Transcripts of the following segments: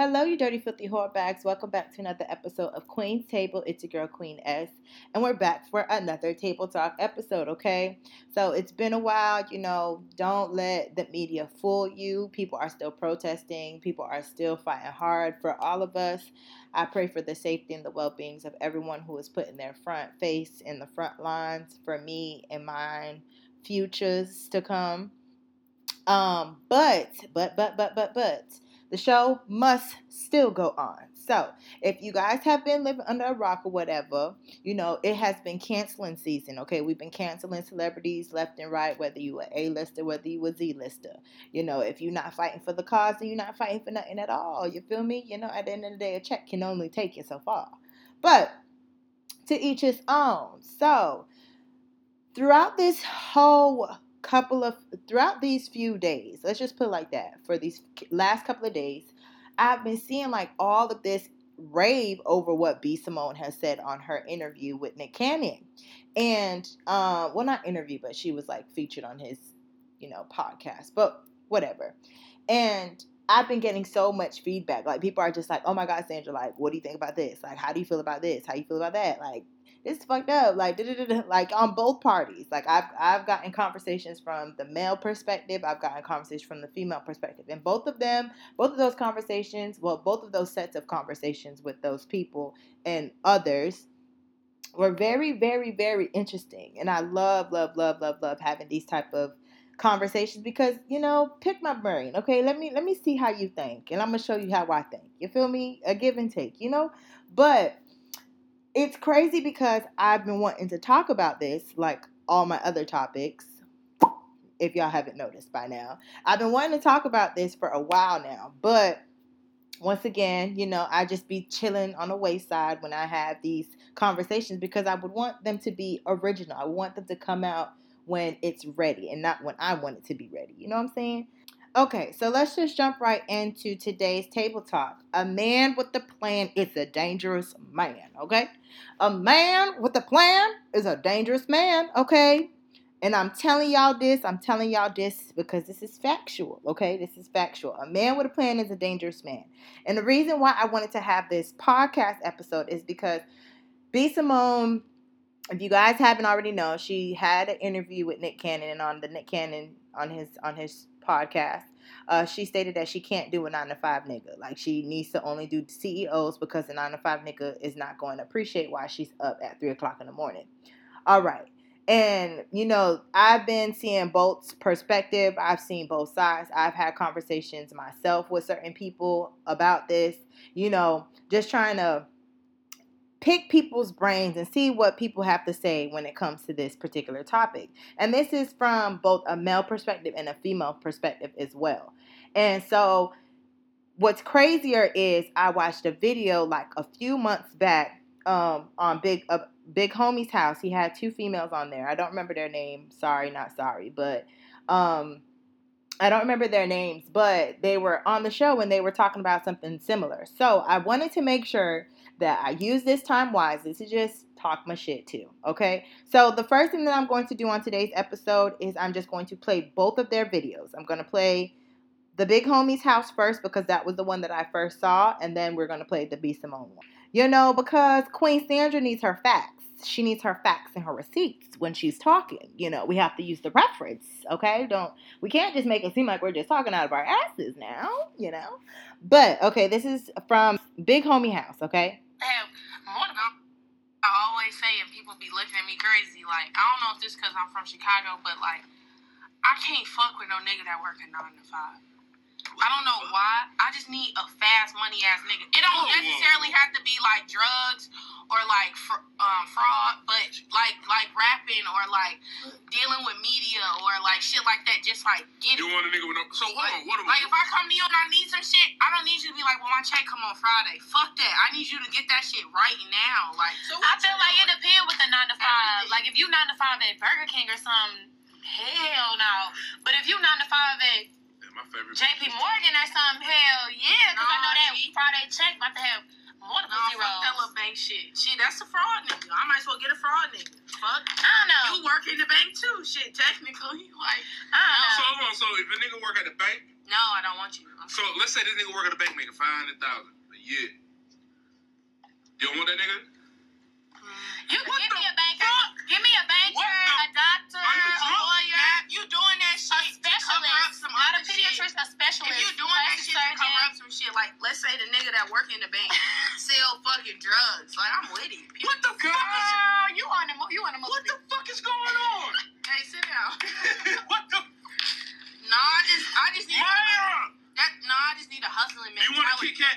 Hello, you dirty, filthy whore bags. Welcome back to another episode of Queen's Table. It's your girl, Queen S. And we're back for another Table Talk episode, okay? So it's been a while, you know, don't let the media fool you. People are still protesting, people are still fighting hard for all of us. I pray for the safety and the well beings of everyone who is putting their front face in the front lines for me and mine futures to come. Um, but, but, but, but, but, but, the show must still go on. So, if you guys have been living under a rock or whatever, you know, it has been canceling season, okay? We've been canceling celebrities left and right, whether you were A-lister, whether you were Z-lister. You know, if you're not fighting for the cause, then you're not fighting for nothing at all. You feel me? You know, at the end of the day, a check can only take you so far. But to each his own. So, throughout this whole couple of throughout these few days, let's just put it like that, for these last couple of days, I've been seeing like all of this rave over what B Simone has said on her interview with Nick Cannon. And uh, well not interview, but she was like featured on his, you know, podcast. But whatever. And I've been getting so much feedback. Like people are just like, "Oh my God, Sandra! Like, what do you think about this? Like, how do you feel about this? How do you feel about that? Like, it's fucked up. Like, like on both parties. Like I've I've gotten conversations from the male perspective. I've gotten conversations from the female perspective, and both of them, both of those conversations, well, both of those sets of conversations with those people and others were very, very, very interesting. And I love, love, love, love, love having these type of conversations because you know pick my brain okay let me let me see how you think and i'm gonna show you how i think you feel me a give and take you know but it's crazy because I've been wanting to talk about this, like all my other topics, if y'all haven't noticed by now. I've been wanting to talk about this for a while now, but once again, you know, I just be chilling on the wayside when I have these conversations because I would want them to be original. I want them to come out when it's ready and not when I want it to be ready. You know what I'm saying? Okay, so let's just jump right into today's table talk. A man with a plan is a dangerous man, okay? A man with a plan is a dangerous man, okay? And I'm telling y'all this, I'm telling y'all this because this is factual, okay? This is factual. A man with a plan is a dangerous man. And the reason why I wanted to have this podcast episode is because B. Simone, if you guys haven't already known, she had an interview with Nick Cannon and on the Nick Cannon on his on his podcast, uh, she stated that she can't do a nine to five nigga. Like she needs to only do CEOs because the nine to five nigga is not going to appreciate why she's up at three o'clock in the morning. All right. And, you know, I've been seeing both perspective. I've seen both sides. I've had conversations myself with certain people about this, you know, just trying to pick people's brains and see what people have to say when it comes to this particular topic. And this is from both a male perspective and a female perspective as well. And so what's crazier is I watched a video like a few months back um, on Big uh, Big Homie's house. He had two females on there. I don't remember their name. Sorry, not sorry, but um, I don't remember their names, but they were on the show and they were talking about something similar. So I wanted to make sure that I use this time wisely to just talk my shit too. Okay. So the first thing that I'm going to do on today's episode is I'm just going to play both of their videos. I'm going to play the Big Homie's house first because that was the one that I first saw, and then we're going to play the B Simone one. You know, because Queen Sandra needs her facts. She needs her facts and her receipts when she's talking. You know, we have to use the reference, okay? Don't we can't just make it seem like we're just talking out of our asses now, you know? But okay, this is from Big Homie House, okay? Have more. I always say, and people be looking at me crazy, like, I don't know if this because I'm from Chicago, but like, I can't fuck with no nigga that work a nine to five. I don't know why. I just need a fast money ass nigga. It don't necessarily have to be like drugs or like fr- um, fraud, but like like rapping or like dealing with media or like shit like that. Just like get You it. want a nigga with no. So hold on. What am Like if I come to you and I need some shit, I don't need you to be like, well, my check come on Friday. Fuck that. I need you to get that shit right now. Like I feel like it depends with the nine to five. Like if you nine to five at Burger King or something, hell no. But if you nine to five at Yeah, my favorite. JP Morgan or something, hell yeah, because I know that Nah, Friday check about to have more than No, fifty fuck that little bank shit. Shit, that's a fraud nigga. I might as well get a fraud nigga. Fuck. I don't know. You work in the bank too. Shit, technically. Like, I don't So know. hold on. So if a nigga work at the bank, No, I don't want you. So let's say this nigga work at the bank making five hundred thousand a year. You don't want that nigga? You can What give the me a banker. fuck? Give me a banker, the- a doctor, a lawyer, Matt, you doing that a shit to cover up specialist, some not a other shit. pediatrician, a specialist. If you doing that plastic shit to cover surgeon. up some shit, like let's say the nigga that work in the bank sell fucking drugs, like I'm with it. What the fuck is Girl, you on the mo- you on the what the fuck is going on? Hey, sit down. what the no, I just I just need Maya? that. No, I just need a hustling You want a mentality. Kit Kat?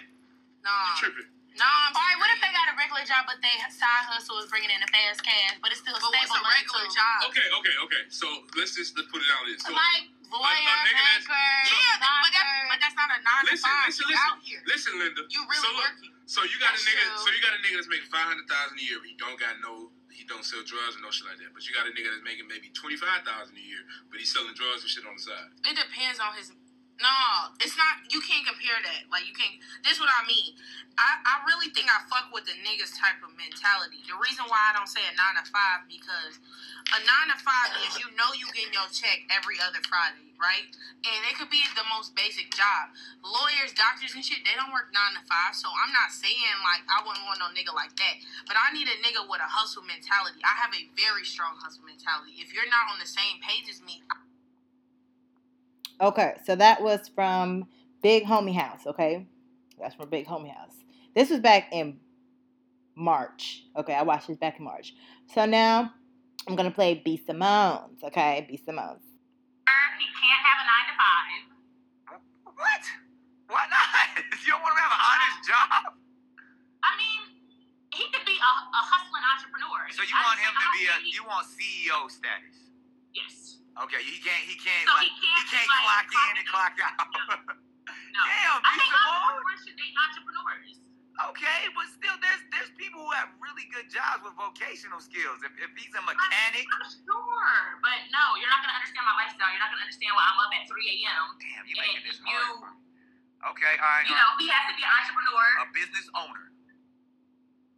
No, You tripping? no, I'm All right, what if they serious. got a regular job but they side hustle is bringing in the fast cash, but it's still But what's stable a money regular too? job? Okay, okay, okay. So let's just let's put it out this. So Like lawyer, nigga that's- banker, Yeah, but, doctor. that, but that's not a nine Listen, to five. listen, you listen. out here. listen, Linda. You really so look, working. So you got a nigga. So you got a nigga that's making five hundred thousand a year. But he don't got no. He don't sell drugs or no shit like that. But you got a nigga that's making maybe twenty five thousand a year, but he's selling drugs and shit on the side. It depends on his. No, it's not. You can't compare that. Like you can't. This what I mean. I, I really think I fuck with the niggas type of mentality. The reason why I don't say a nine to five because a nine to five is you know you getting your check every other Friday, right? And it could be the most basic job. Lawyers, doctors, and shit, they don't work nine to five. So I'm not saying like I wouldn't want no nigga like that. But I need a nigga with a hustle mentality. I have a very strong hustle mentality. If you're not on the same page as me, Okay, so that was from Big Homie House. Okay, that's from Big Homie House. This was back in March. Okay, I watched this back in March. So now I'm gonna play B Simone's. Okay, B Simone's. He can't have a nine to five. What? Why not? You don't want him to have an honest job? I mean, he could be a, a hustling entrepreneur. So you I want him to be a he- you want CEO status? Yes. Okay, he can't he can't So like, he can't, he can't like, clock clock in and clock out. No. Damn, I B think Simone. entrepreneurs should date entrepreneurs. Okay, but still, there's there's people who have really good jobs with vocational skills. If, if he's a mechanic, I'm sure, but no, you're not gonna understand my lifestyle. You're not gonna understand why I'm up at 3 a.m. damn, you And making this you- hard. Okay, all right, You all know, um, he has to be an entrepreneur. a business owner.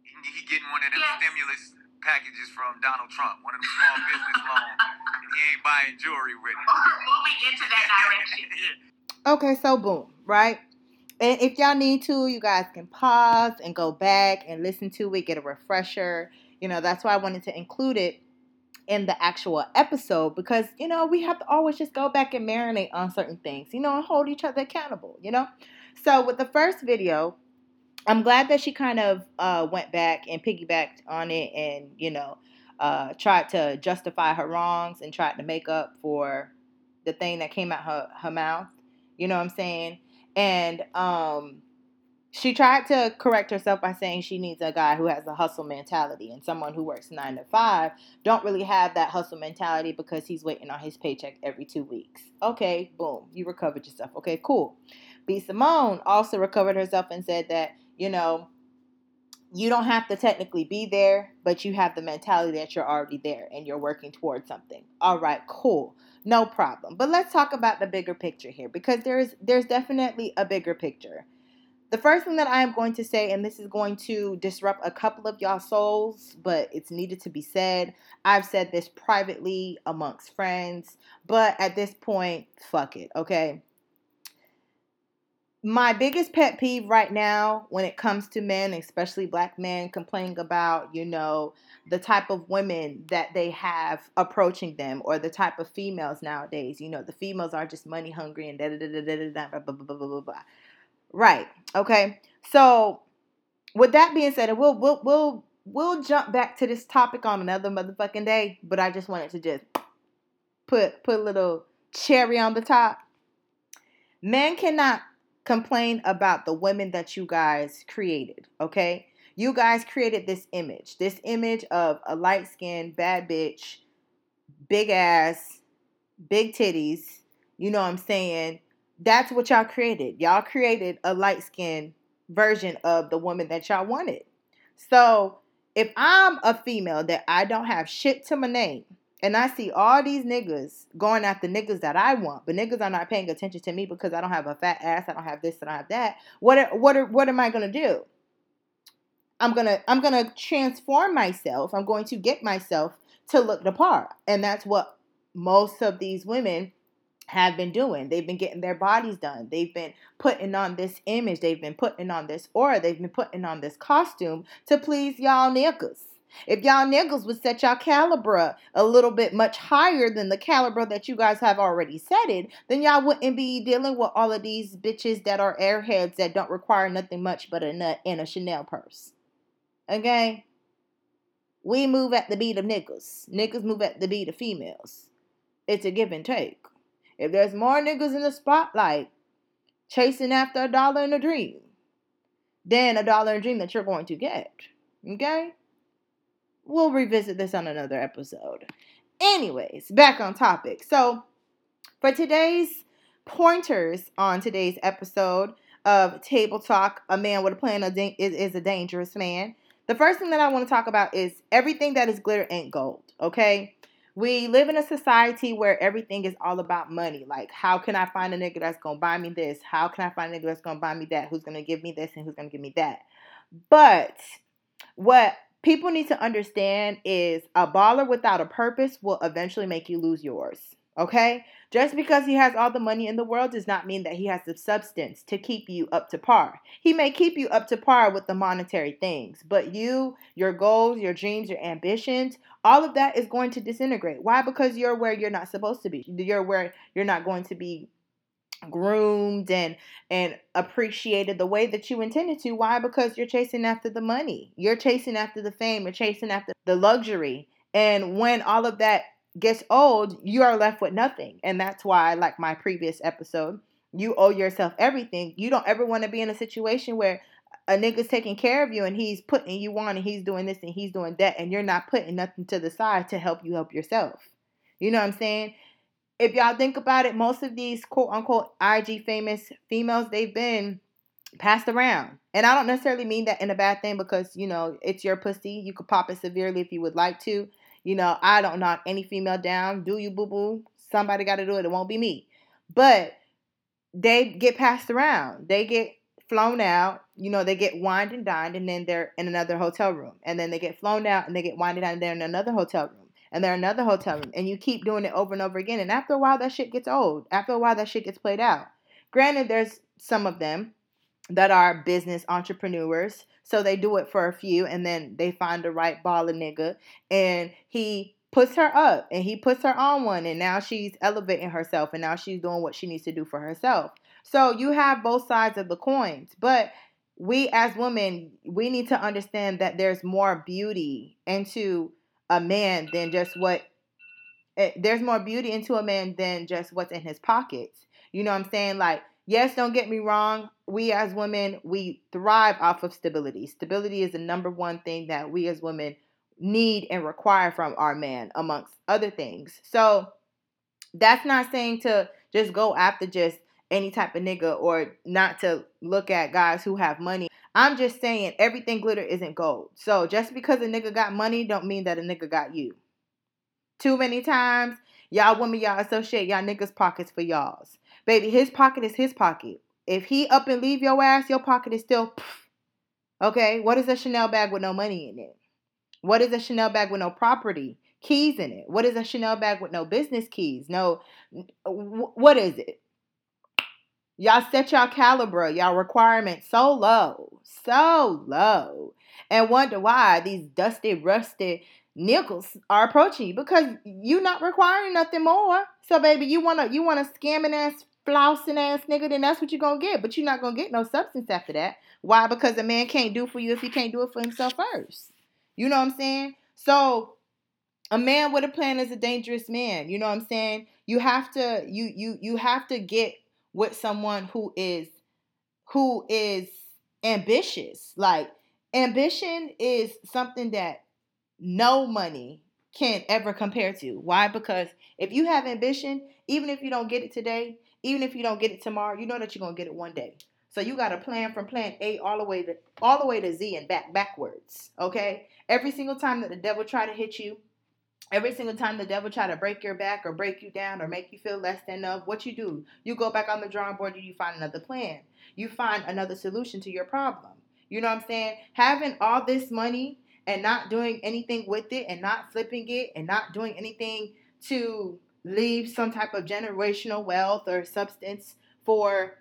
He, he getting one of them Yes. stimulus packages from Donald Trump, one of them small business loans, and he ain't buying jewelry with it. Or moving into that direction. Okay, so boom, right? And if y'all need to, you guys can pause and go back and listen to it, get a refresher. You know, that's why I wanted to include it in the actual episode because, you know, we have to always just go back and marinate on certain things, you know, and hold each other accountable, you know? So with the first video, I'm glad that she kind of uh, went back and piggybacked on it and, you know, uh, tried to justify her wrongs and tried to make up for the thing that came out her, her mouth. You know what I'm saying? And um, she tried to correct herself by saying she needs a guy who has a hustle mentality and someone who works nine to five don't really have that hustle mentality because he's waiting on his paycheck every two weeks. Okay, boom, you recovered yourself. Okay, cool. B. Simone also recovered herself and said that, you know, you don't have to technically be there, but you have the mentality that you're already there and you're working towards something. All right, cool. No problem. But let's talk about the bigger picture here because there's there's definitely a bigger picture. The first thing that I am going to say, and this is going to disrupt a couple of y'all souls, but it's needed to be said. I've said this privately amongst friends, but at this point, fuck it, okay? My biggest pet peeve right now when it comes to men, especially black men, complaining about, you know, the type of women that they have approaching them or the type of females nowadays. You know, the females are just money hungry and da da da da da da blah blah blah blah blah blah. Right. Okay. So with that being said, we'll we'll we'll we'll jump back to this topic on another motherfucking day. But I just wanted to just put put a little cherry on the top. Men cannot complain about the women that you guys created. Okay. You guys created this image, this image of a light skinned bad bitch, big ass, big titties. You know what I'm saying? That's what y'all created. Y'all created a light skinned version of the woman that y'all wanted. So if I'm a female that I don't have shit to my name, and I see all these niggas going after niggas that I want, but niggas are not paying attention to me because I don't have a fat ass, I don't have this, I don't have that. What what what am I gonna do? I'm gonna I'm gonna transform myself. I'm going to get myself to look the part, and that's what most of these women have been doing. They've been getting their bodies done. They've been putting on this image. They've been putting on this aura. They've been putting on this costume to please y'all niggas. If y'all niggas would set y'all caliber a little bit much higher than the caliber that you guys have already set it, then y'all wouldn't be dealing with all of these bitches that are airheads that don't require nothing much but a nut and a Chanel purse. Okay? We move at the beat of niggas. Niggas move at the beat of females. It's a give and take. If there's more niggas in the spotlight chasing after a dollar and a dream then a dollar and a dream that you're going to get, okay? We'll revisit this on another episode. Anyways, back on topic. So, for today's pointers on today's episode of Table Talk, a man with a plan is, is a dangerous man. The first thing that I want to talk about is everything that is glitter ain't gold, okay? We live in a society where everything is all about money. Like, how can I find a nigga that's gonna buy me this? How can I find a nigga that's gonna buy me that? Who's gonna give me this and who's gonna give me that? But what people need to understand is a baller without a purpose will eventually make you lose yours. Okay? Just because he has all the money in the world does not mean that he has the substance to keep you up to par. He may keep you up to par with the monetary things, but you, your goals, your dreams, your ambitions, all of that is going to disintegrate. Why? Because you're where you're not supposed to be. You're where you're not going to be groomed and and appreciated the way that you intended to. Why? Because you're chasing after the money. You're chasing after the fame. You're chasing after the luxury. And when all of that gets old you are left with nothing. And that's why like my previous episode you owe yourself everything. You don't ever want to be in a situation where a nigga's taking care of you and he's putting you on and he's doing this and he's doing that and you're not putting nothing to the side to help you help yourself. You know what i'm saying if y'all think about it, most of these quote unquote IG famous females, they've been passed around. And I don't necessarily mean that in a bad thing because, you know, it's your pussy. You could pop it severely if you would like to. You know, I don't knock any female down. Do you, boo boo? Somebody got to do it. It won't be me. But they get passed around. They get flown out. You know, they get wined and dined, and then they're in another hotel room. And then they get flown out, and they get wined and dined, and they're in another hotel room and they're another hotel room, and you keep doing it over and over again. And after a while, that shit gets old. After a while, that shit gets played out. Granted, there's some of them that are business entrepreneurs, so they do it for a few, and then they find the right baller nigga, and he puts her up, and he puts her on one, and now she's elevating herself, and now she's doing what she needs to do for herself. So you have both sides of the coins, but we as women, we need to understand that there's more beauty into a man than just what eh, there's more beauty into a man than just what's in his pockets. You know what I'm saying? Like, yes, don't get me wrong. We as women, we thrive off of stability. Stability is the number one thing that we as women need and require from our man, amongst other things. So that's not saying to just go after just any type of nigga or not to look at guys who have money. I'm just saying everything glitter isn't gold. So just because a nigga got money don't mean that a nigga got you. Too many times, y'all women, y'all associate y'all niggas pockets for y'all's. Baby, his pocket is his pocket. If he up and leave your ass, your pocket is still Okay, what is a Chanel bag with no money in it? What is a Chanel bag with no property keys in it? What is a Chanel bag with no business keys? No, what is it? Y'all set y'all caliber, y'all requirements so low, so low, and wonder why these dusty, rusty nickels are approaching you because you're not requiring nothing more. So, baby, you wanna you wanna scamming ass, flousing ass nigga, then that's what you're gonna get. But you're not gonna get no substance after that. Why? Because a man can't do for you if he can't do it for himself first. You know what I'm saying? So a man with a plan is a dangerous man. You know what I'm saying? You have to you you you have to get with someone who is who is ambitious. Like ambition is something that no money can ever compare to. Why? Because if you have ambition, even if you don't get it today, even if you don't get it tomorrow, you know that you're gonna get it one day. So you got to plan from plan A all the way to all the way to Z and back backwards. Okay. Every single time that the devil try to hit you, Every single time the devil try to break your back or break you down or make you feel less than enough, what you do? You go back on the drawing board and you find another plan. You find another solution to your problem. You know what I'm saying? Having all this money and not doing anything with it and not flipping it and not doing anything to leave some type of generational wealth or substance for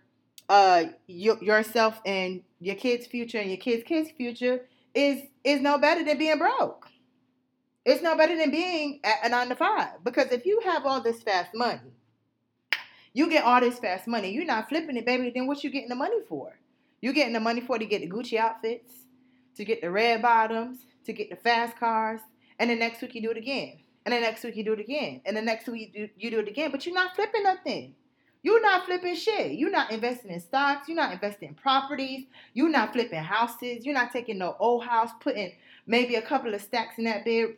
uh yourself and your kids' future and your kids' kids' future is is no better than being broke. It's no better than being at a nine to five because if you have all this fast money, you get all this fast money. You're not flipping it, baby. Then what you getting the money for? You getting the money for to get the Gucci outfits, to get the red bottoms, to get the fast cars, and the next week you do it again, and the next week you do it again, and the next week you do, you do it again. But you're not flipping nothing. You're not flipping shit. You're not investing in stocks. You're not investing in properties. You're not flipping houses. You're not taking no old house, putting maybe a couple of stacks in that bed,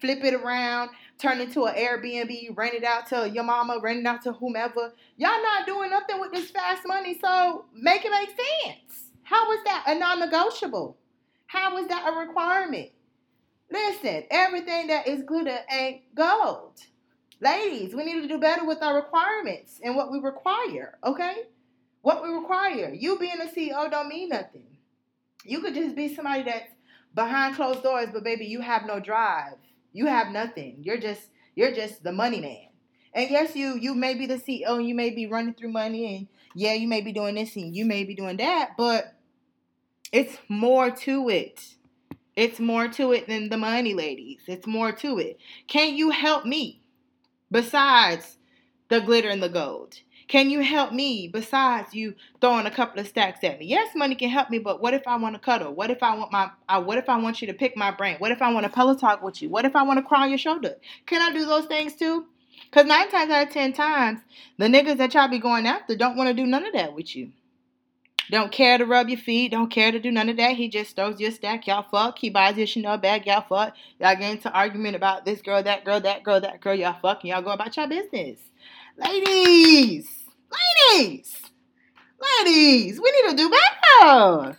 flip it around, turn into an Airbnb, rent it out to your mama, rent it out to whomever. Y'all not doing nothing with this fast money, so make it make sense. How is that a non-negotiable? How is that a requirement? Listen, everything that is glitter ain't gold. Ladies, we need to do better with our requirements and what we require, okay? What we require. You being a CEO don't mean nothing. You could just be somebody that's behind closed doors, but baby, you have no drive. You have nothing. You're just you're just the money man. And yes, you you may be the CEO and you may be running through money and yeah, you may be doing this and you may be doing that, but it's more to it. It's more to it than the money, ladies. It's more to it. Can you help me besides the glitter and the gold? Can you help me besides you throwing a couple of stacks at me? Yes, money can help me, but what if I want to cuddle? What if I want my what if I want you to pick my brain? What if I want to pillow talk with you? What if I want to cry on your shoulder? Can I do those things too? Cause nine times out of ten times, the niggas that y'all be going after don't want to do none of that with you. Don't care to rub your feet. Don't care to do none of that. He just throws you a stack. Y'all fuck. He buys you a Chanel bag. Y'all fuck. Y'all get into argument about this girl, that girl, that girl, that girl. Y'all fuck. And y'all go about your business. Ladies, ladies, ladies, we need to do better.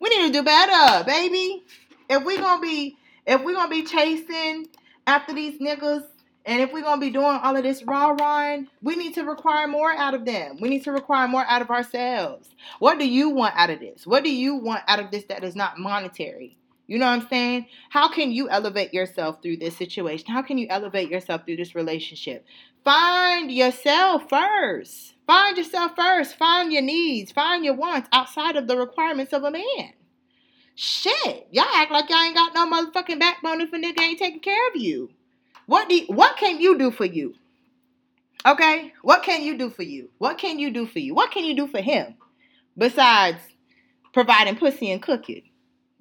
We need to do better, baby. If we gonna be, if we gonna be chasing after these niggas, and if we're gonna be doing all of this raw run, we need to require more out of them. We need to require more out of ourselves. What do you want out of this? What do you want out of this that is not monetary? You know what I'm saying? How can you elevate yourself through this situation? How can you elevate yourself through this relationship? Find yourself first. Find yourself first. Find your needs. Find your wants outside of the requirements of a man. Shit. Y'all act like y'all ain't got no motherfucking backbone if a nigga ain't taking care of you. What do you, what can you do for you? Okay? What can you do for you? What can you do for you? What can you do for him besides providing pussy and cooking?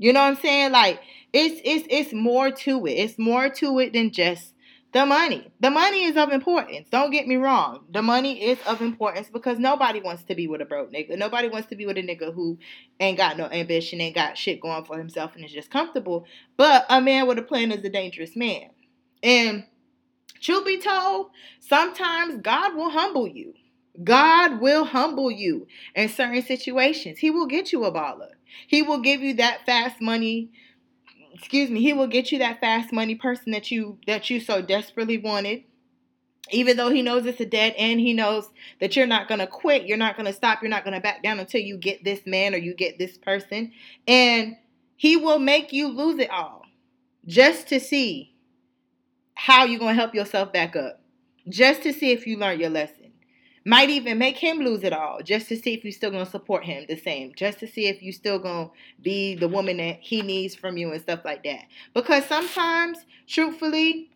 You know what I'm saying? Like it's it's it's more to it. It's more to it than just the money. The money is of importance. Don't get me wrong. The money is of importance because nobody wants to be with a broke nigga. Nobody wants to be with a nigga who ain't got no ambition, ain't got shit going for himself, and is just comfortable. But a man with a plan is a dangerous man. And truth be told, sometimes God will humble you. God will humble you in certain situations. He will get you a baller. He will give you that fast money. Excuse me. He will get you that fast money person that you that you so desperately wanted. Even though he knows it's a dead end, he knows that you're not gonna quit. You're not gonna stop. You're not gonna back down until you get this man or you get this person. And he will make you lose it all just to see how you're going to help yourself back up just to see if you learned your lesson. Might even make him lose it all just to see if you're still going to support him the same, just to see if you're still going to be the woman that he needs from you and stuff like that. Because sometimes, truthfully,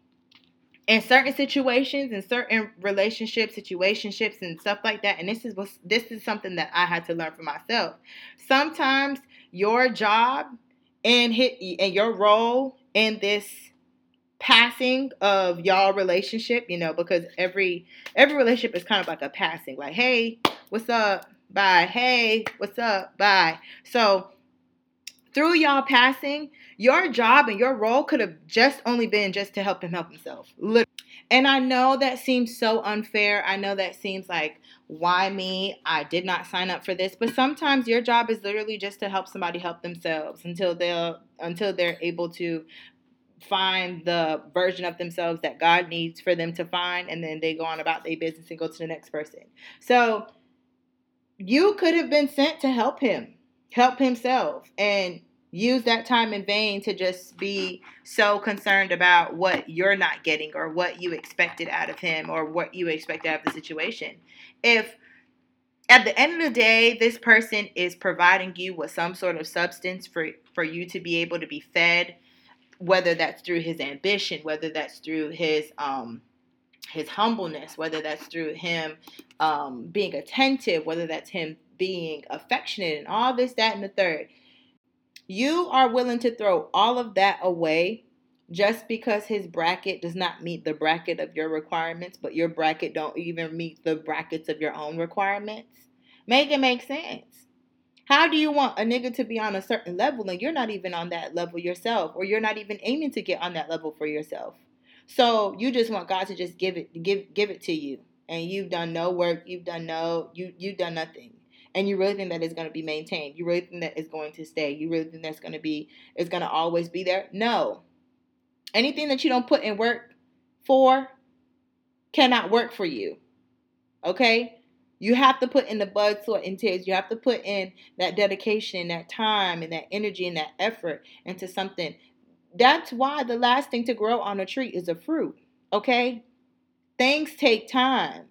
in certain situations, in certain relationships, situationships, and stuff like that, and this is what this is something that I had to learn for myself. Sometimes your job and hit and your role in this passing of y'all relationship, you know, because every every relationship is kind of like a passing. Like, hey, what's up? Bye. Hey, what's up? Bye. So through y'all passing, your job and your role could have just only been just to help him help himself. Literally. And I know that seems so unfair. I know that seems like why me? I did not sign up for this. But sometimes your job is literally just to help somebody help themselves until they'll until they're able to find the version of themselves that God needs for them to find, and then they go on about their business and go to the next person. So you could have been sent to help him, help himself, and use that time in vain to just be so concerned about what you're not getting or what you expected out of him or what you expected out of the situation. If at the end of the day this person is providing you with some sort of substance for for you to be able to be fed whether that's through his ambition whether that's through his um his humbleness whether that's through him um being attentive whether that's him being affectionate and all this that and the third you are willing to throw all of that away just because his bracket does not meet the bracket of your requirements, but your bracket don't even meet the brackets of your own requirements. Make it make sense. How do you want a nigga to be on a certain level and you're not even on that level yourself, or you're not even aiming to get on that level for yourself? So you just want God to just give it, give, give it to you, and you've done no work, you've done no, you, you've done nothing. And you really think that it's going to be maintained? You really think that it's going to stay? You really think that's going to be it's going to always be there? No. Anything that you don't put in work for cannot work for you okay you have to put in the blood sweat and tears you have to put in that dedication that time and that energy and that effort into something that's why the last thing to grow on a tree is a fruit okay things take time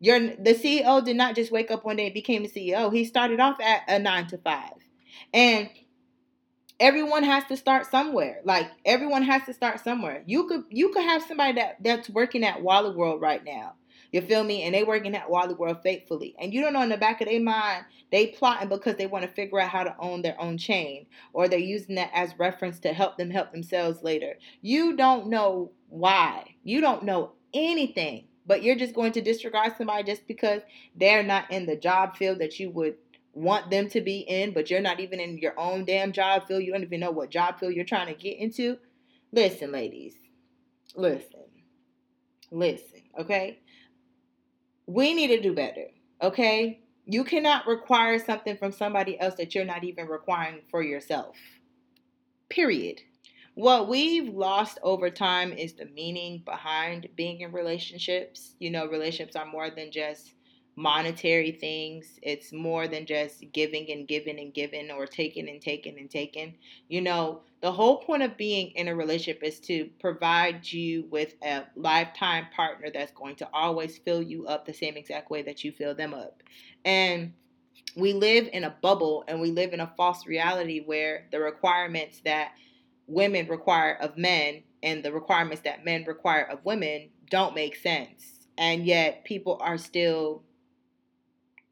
your the CEO did not just wake up one day and became a CEO. He started off at a nine to five. And everyone has to start somewhere. Like everyone has to start somewhere. You could you could have somebody that, that's working at Wally World right now. You feel me? And they working at Wally World faithfully. And you don't know in the back of their mind, they plotting because they want to figure out how to own their own chain. Or they're using that as reference to help them help themselves later. You don't know why. You don't know anything but you're just going to disregard somebody just because they're not in the job field that you would want them to be in, but you're not even in your own damn job field. You don't even know what job field you're trying to get into. Listen, ladies, listen, listen, okay? We need to do better, okay? You cannot require something from somebody else that you're not even requiring for yourself. Period. What we've lost over time is the meaning behind being in relationships. You know, relationships are more than just monetary things. It's more than just giving and giving and giving or taking and taking and taking. You know, the whole point of being in a relationship is to provide you with a lifetime partner that's going to always fill you up the same exact way that you fill them up. And we live in a bubble and we live in a false reality where the requirements that women require of men and the requirements that men require of women don't make sense. And yet people are still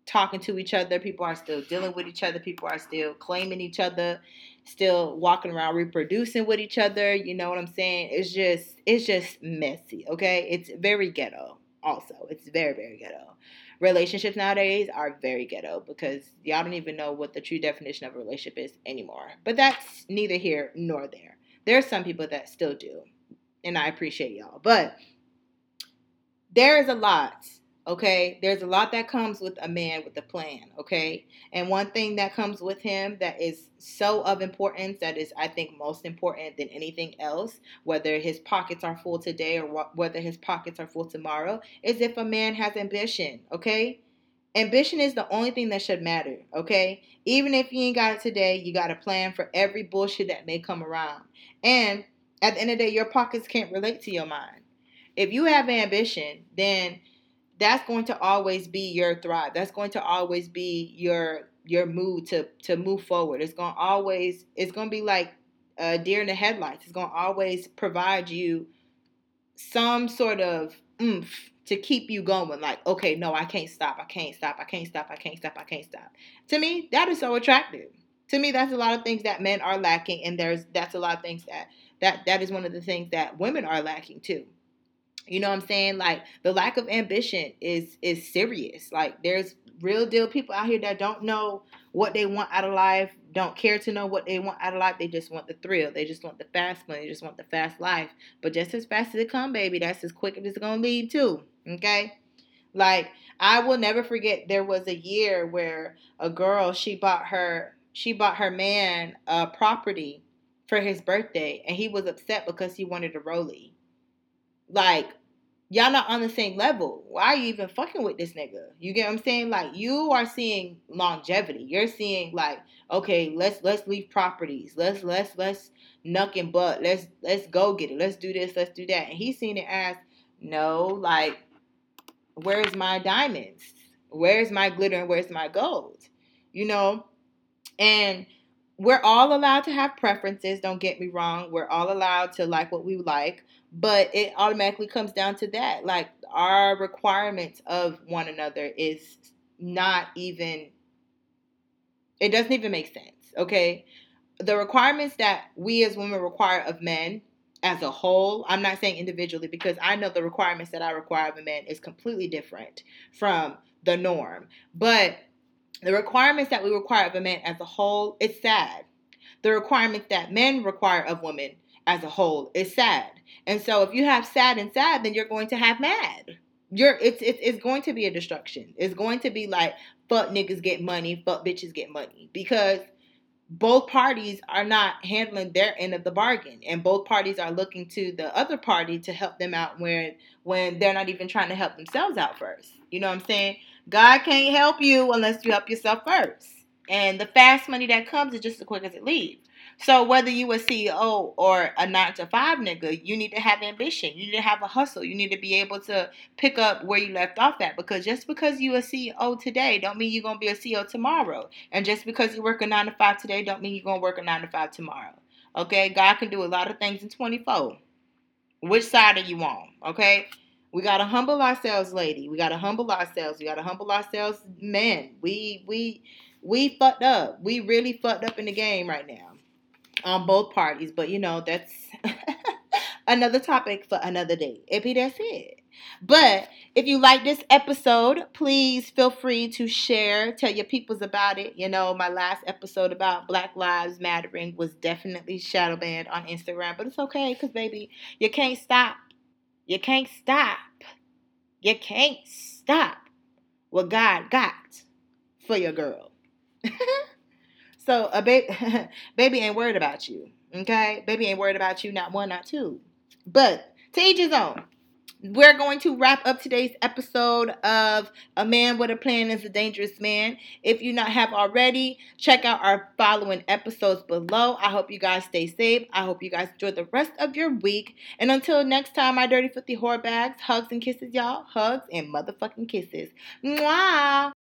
talking to each other, people are still dealing with each other, people are still claiming each other, still walking around reproducing with each other, you know what I'm saying? It's just it's just messy, okay? It's very ghetto also. It's very very ghetto relationships nowadays are very ghetto because y'all don't even know what the true definition of a relationship is anymore. But that's neither here nor there. There's some people that still do, and I appreciate y'all. But there is a lot Okay, there's a lot that comes with a man with a plan. Okay, and one thing that comes with him that is so of importance that is, I think, most important than anything else, whether his pockets are full today or wh- whether his pockets are full tomorrow, is if a man has ambition. Okay, ambition is the only thing that should matter. Okay, even if you ain't got it today, you got a plan for every bullshit that may come around. And at the end of the day, your pockets can't relate to your mind. If you have ambition, then that's going to always be your thrive. That's going to always be your your mood to to move forward. It's going to always it's going to be like a deer in the headlights. It's going to always provide you some sort of oomph to keep you going. Like, okay, no, I can't stop. I can't stop. I can't stop. I can't stop. I can't stop. To me, that is so attractive. To me, that's a lot of things that men are lacking, and there's that's a lot of things that that that is one of the things that women are lacking too. You know what I'm saying? Like the lack of ambition is is serious. Like there's real deal people out here that don't know what they want out of life, don't care to know what they want out of life. They just want the thrill. They just want the fast money. They just want the fast life. But just as fast as it come, baby, that's as quick as it's gonna leave too. Okay? Like I will never forget there was a year where a girl she bought her she bought her man a property for his birthday and he was upset because he wanted a rollie like y'all not on the same level. Why are you even fucking with this nigga? You get what I'm saying? Like you are seeing longevity. You're seeing like, okay, let's let's leave properties. Let's let's let's nuck and butt. Let's let's go get it. Let's do this. Let's do that. And he's seeing it as no, like, where's my diamonds? Where's my glitter and where's my gold? You know? And we're all allowed to have preferences, don't get me wrong. We're all allowed to like what we like, but it automatically comes down to that. Like our requirements of one another is not even it doesn't even make sense, okay? The requirements that we as women require of men as a whole, I'm not saying individually because I know the requirements that I require of a man is completely different from the norm. But the requirements that we require of a man as a whole, it's sad. The requirements that men require of women as a whole is sad. And so if you have sad and sad, then you're going to have mad. You're it's it's, it's going to be a destruction. It's going to be like fuck niggas get money, fuck bitches get money. Because both parties are not handling their end of the bargain and both parties are looking to the other party to help them out when when they're not even trying to help themselves out first you know what i'm saying god can't help you unless you help yourself first and the fast money that comes is just as quick as it leaves so whether you a CEO or a nine to five nigga, you need to have ambition. You need to have a hustle. You need to be able to pick up where you left off at. Because just because you a CEO today, don't mean you're gonna be a CEO tomorrow. And just because you work a nine to five today, don't mean you're gonna work a nine to five tomorrow. Okay, God can do a lot of things in 24. Which side are you on? Okay. We gotta humble ourselves, lady. We gotta humble ourselves. We gotta humble ourselves, men. We we we fucked up. We really fucked up in the game right now on both parties. But you know, that's another topic for another day. If that's it. But if you like this episode, please feel free to share, tell your peoples about it. You know, my last episode about Black Lives Mattering was definitely shadow banned on Instagram, but it's okay because baby, you can't stop. You can't stop. You can't stop what God got for your girl. So a baby, baby ain't worried about you. Okay, baby ain't worried about you. Not one, not two. But to each his own. We're going to wrap up today's episode of A Man with a Plan is a Dangerous Man. If you not have already, check out our following episodes below. I hope you guys stay safe. I hope you guys enjoy the rest of your week. And until next time, my dirty filthy whore bags, hugs and kisses, y'all. Hugs and motherfucking kisses. Mwah!